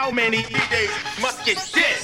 how many days must get dead?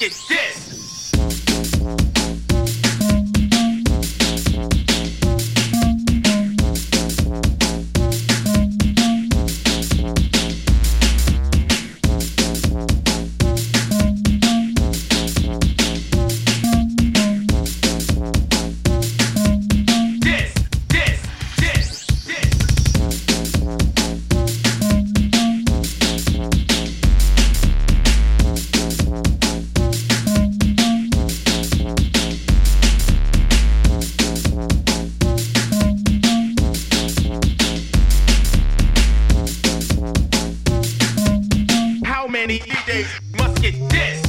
get dick. must get this.